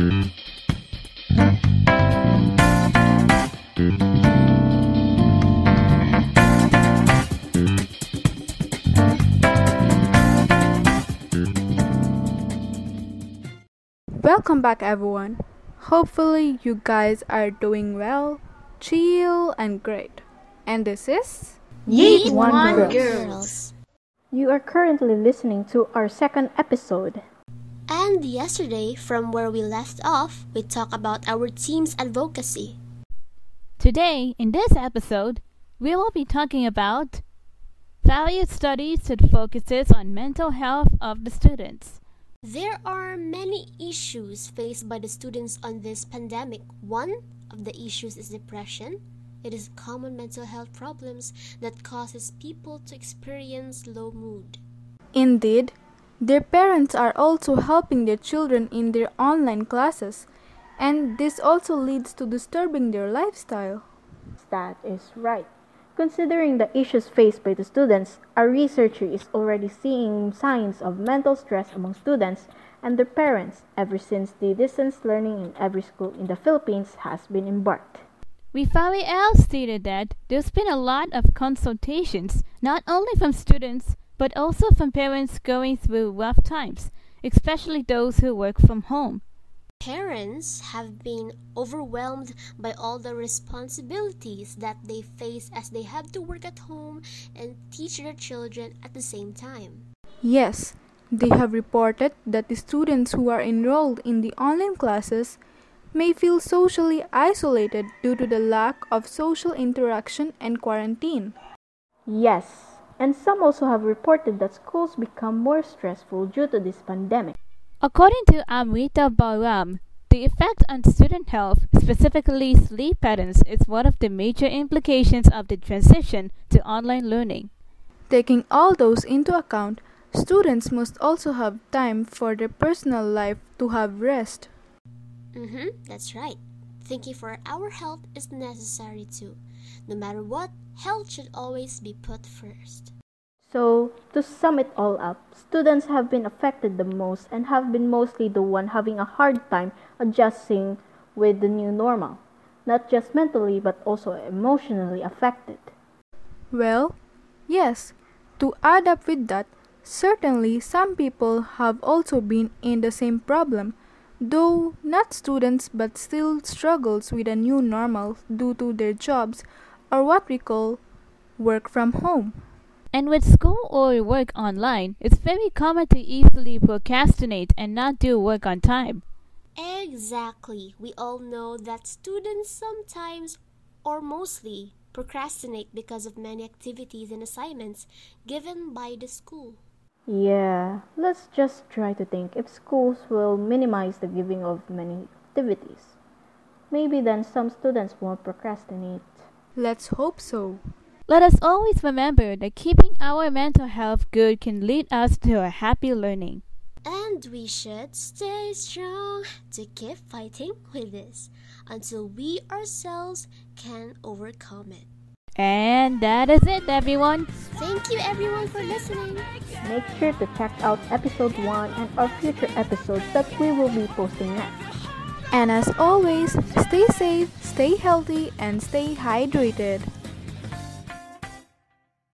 Welcome back, everyone. Hopefully, you guys are doing well, chill, and great. And this is Yeet One One Girls. Girls. You are currently listening to our second episode. And yesterday, from where we left off, we talked about our team's advocacy. Today, in this episode, we will be talking about value studies that focuses on mental health of the students. There are many issues faced by the students on this pandemic. One of the issues is depression. It is common mental health problems that causes people to experience low mood. Indeed, their parents are also helping their children in their online classes, and this also leads to disturbing their lifestyle. That is right. Considering the issues faced by the students, our researcher is already seeing signs of mental stress among students and their parents ever since the distance learning in every school in the Philippines has been embarked. We Valley L stated that there's been a lot of consultations, not only from students, but also from parents going through rough times, especially those who work from home. Parents have been overwhelmed by all the responsibilities that they face as they have to work at home and teach their children at the same time. Yes, they have reported that the students who are enrolled in the online classes may feel socially isolated due to the lack of social interaction and quarantine. Yes, and some also have reported that schools become more stressful due to this pandemic. According to Amrita Baram, the effect on student health, specifically sleep patterns, is one of the major implications of the transition to online learning. Taking all those into account, students must also have time for their personal life to have rest. Mm-hmm, that's right. Thinking for our health is necessary too. No matter what, health should always be put first. So, to sum it all up, students have been affected the most and have been mostly the one having a hard time adjusting with the new normal, not just mentally but also emotionally affected. Well, yes, to add up with that, certainly some people have also been in the same problem, though not students but still struggles with a new normal due to their jobs or what we call work from home. And with school or work online, it's very common to easily procrastinate and not do work on time. Exactly. We all know that students sometimes or mostly procrastinate because of many activities and assignments given by the school. Yeah, let's just try to think if schools will minimize the giving of many activities. Maybe then some students won't procrastinate. Let's hope so. Let us always remember that keeping our mental health good can lead us to a happy learning. And we should stay strong to keep fighting with this until we ourselves can overcome it. And that is it, everyone. Thank you everyone for listening. Make sure to check out episode 1 and our future episodes that we will be posting next. And as always, stay safe, stay healthy, and stay hydrated.